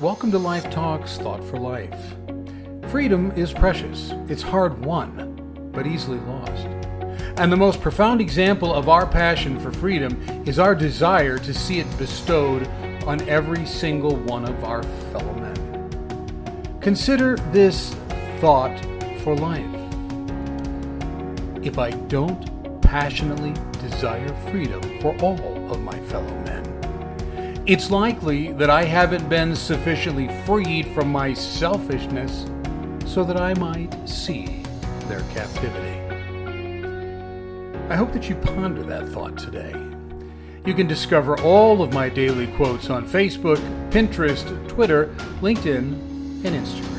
Welcome to Life Talks Thought for Life. Freedom is precious. It's hard won, but easily lost. And the most profound example of our passion for freedom is our desire to see it bestowed on every single one of our fellow men. Consider this thought for life. If I don't passionately desire freedom for all of my fellow men, it's likely that I haven't been sufficiently freed from my selfishness so that I might see their captivity. I hope that you ponder that thought today. You can discover all of my daily quotes on Facebook, Pinterest, Twitter, LinkedIn, and Instagram.